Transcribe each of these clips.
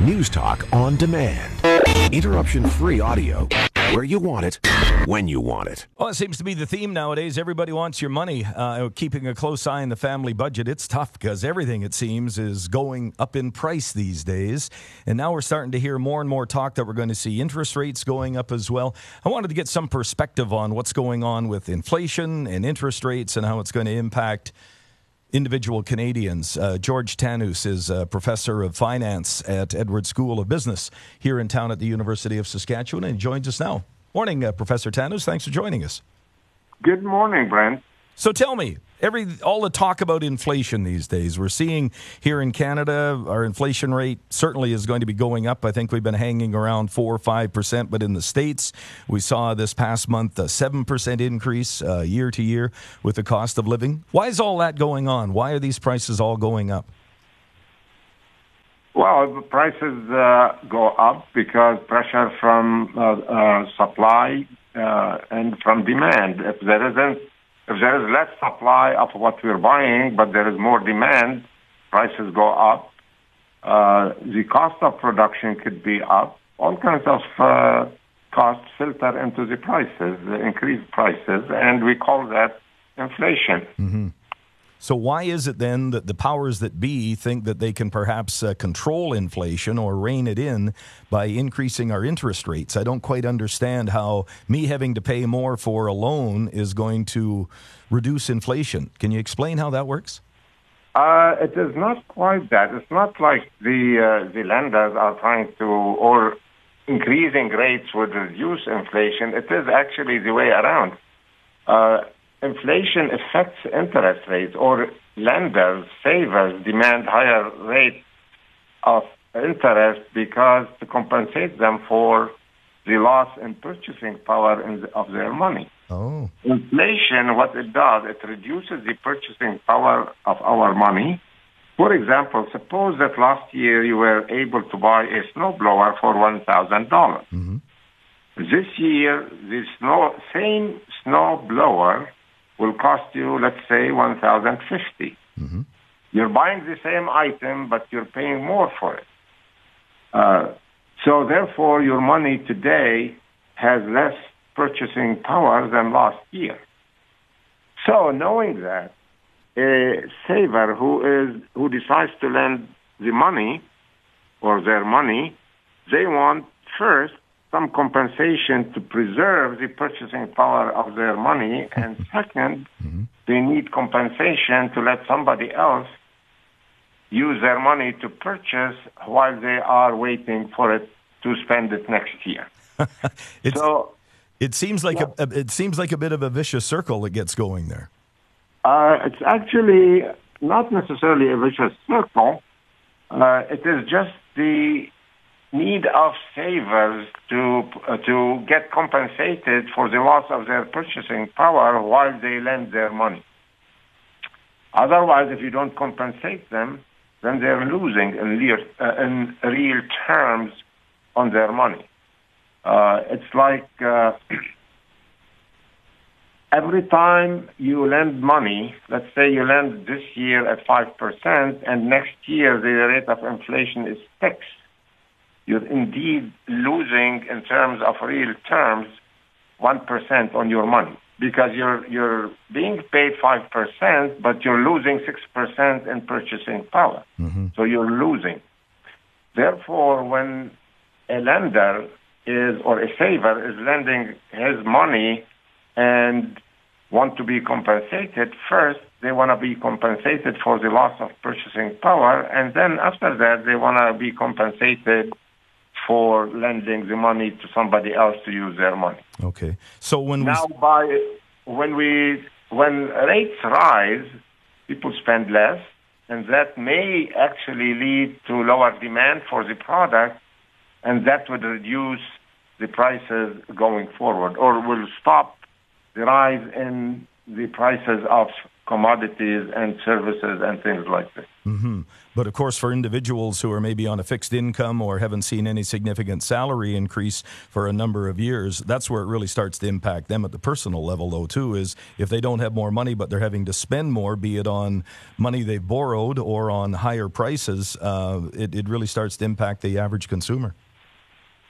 News Talk on demand. Interruption free audio where you want it, when you want it. Well, it seems to be the theme nowadays. Everybody wants your money. Uh, keeping a close eye on the family budget. It's tough because everything, it seems, is going up in price these days. And now we're starting to hear more and more talk that we're going to see interest rates going up as well. I wanted to get some perspective on what's going on with inflation and interest rates and how it's going to impact individual Canadians. Uh, George Tannous is a professor of finance at Edwards School of Business here in town at the University of Saskatchewan and joins us now. Morning, uh, Professor Tannous. Thanks for joining us. Good morning, Brent. So tell me, every all the talk about inflation these days, we're seeing here in Canada, our inflation rate certainly is going to be going up. I think we've been hanging around four or five percent, but in the states, we saw this past month a seven percent increase uh, year to year with the cost of living. Why is all that going on? Why are these prices all going up? Well, prices uh, go up because pressure from uh, uh supply uh, and from demand. If there isn't if there is less supply of what we're buying, but there is more demand, prices go up. Uh, the cost of production could be up. All kinds of uh, costs filter into the prices, the increased prices, and we call that inflation. Mm-hmm. So, why is it then that the powers that be think that they can perhaps uh, control inflation or rein it in by increasing our interest rates? I don't quite understand how me having to pay more for a loan is going to reduce inflation. Can you explain how that works? Uh, it is not quite that. It's not like the uh, the lenders are trying to or increasing rates would reduce inflation. It is actually the way around. Uh, inflation affects interest rates, or lenders, savers demand higher rates of interest because to compensate them for the loss in purchasing power in the, of their money. Oh. Inflation, what it does, it reduces the purchasing power of our money. For example, suppose that last year you were able to buy a snowblower for one thousand dollars. Mm-hmm. This year, the snow, same snowblower will cost you, let's say, 1050 mm-hmm. You're buying the same item, but you're paying more for it. Uh, so therefore, your money today has less purchasing power than last year. So knowing that, a saver who is who decides to lend the money or their money, they want first some compensation to preserve the purchasing power of their money, and 2nd mm-hmm. they need compensation to let somebody else use their money to purchase while they are waiting for it to spend it next year. so it seems like yeah. a, it seems like a bit of a vicious circle that gets going there. Uh, it's actually not necessarily a vicious circle. Uh, it is just the need of savers to uh, to get compensated for the loss of their purchasing power while they lend their money. Otherwise, if you don't compensate them, then they're losing in real, uh, in real terms on their money. Uh, it's like uh, every time you lend money, let's say you lend this year at 5%, and next year the rate of inflation is 6 you're indeed losing in terms of real terms 1% on your money because you're you're being paid 5% but you're losing 6% in purchasing power mm-hmm. so you're losing therefore when a lender is or a saver is lending his money and want to be compensated first they want to be compensated for the loss of purchasing power and then after that they want to be compensated for lending the money to somebody else to use their money. Okay. So when now we... by when we when rates rise, people spend less, and that may actually lead to lower demand for the product, and that would reduce the prices going forward, or will stop the rise in the prices of commodities and services and things like this. Mm-hmm. But of course, for individuals who are maybe on a fixed income or haven't seen any significant salary increase for a number of years, that's where it really starts to impact them at the personal level, though, too, is if they don't have more money but they're having to spend more, be it on money they've borrowed or on higher prices, uh, it, it really starts to impact the average consumer.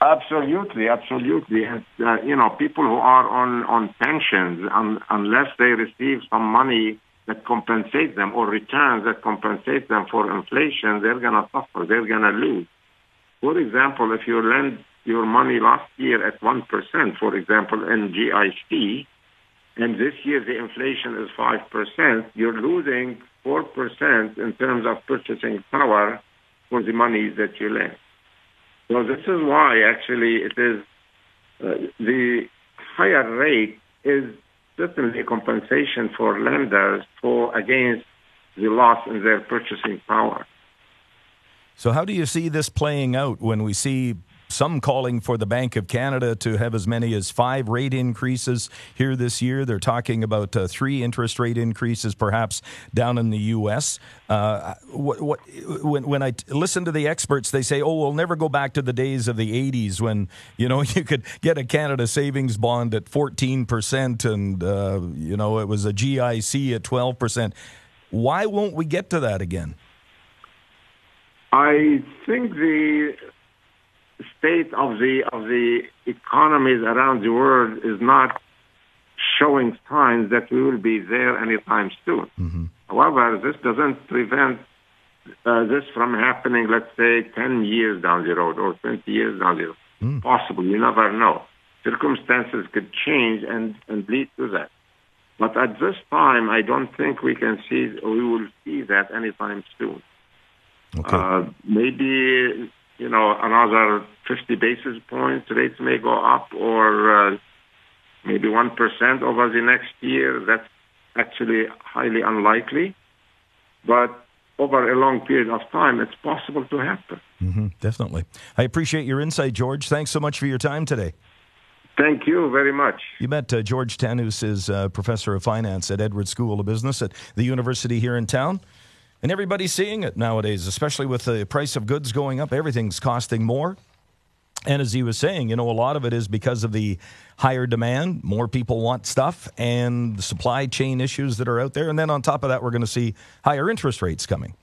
Absolutely, absolutely. And, uh, you know, people who are on, on pensions, um, unless they receive some money that compensate them or returns that compensate them for inflation, they're going to suffer. They're going to lose. For example, if you lend your money last year at 1%, for example, in GIC, and this year the inflation is 5%, you're losing 4% in terms of purchasing power for the money that you lend. So this is why actually it is uh, the higher rate is certainly compensation for lenders for against the loss in their purchasing power. So how do you see this playing out when we see some calling for the Bank of Canada to have as many as five rate increases here this year. They're talking about uh, three interest rate increases, perhaps down in the U.S. Uh, what, what, when, when I listen to the experts, they say, "Oh, we'll never go back to the days of the '80s when you know you could get a Canada savings bond at 14 percent, and uh, you know it was a GIC at 12 percent." Why won't we get to that again? I think the state of the of the economies around the world is not showing signs that we will be there anytime soon. Mm-hmm. However, this doesn't prevent uh, this from happening, let's say, 10 years down the road or 20 years down the road. Mm. Possible. You never know. Circumstances could change and, and lead to that. But at this time, I don't think we can see, we will see that anytime soon. Okay. Uh, maybe you know, another 50 basis points, rates may go up or uh, maybe 1% over the next year. That's actually highly unlikely. But over a long period of time, it's possible to happen. Mm-hmm, definitely. I appreciate your insight, George. Thanks so much for your time today. Thank you very much. You met uh, George Tannous is uh, professor of finance at Edwards School of Business at the university here in town. And everybody's seeing it nowadays, especially with the price of goods going up. Everything's costing more. And as he was saying, you know, a lot of it is because of the higher demand. More people want stuff and the supply chain issues that are out there. And then on top of that, we're going to see higher interest rates coming.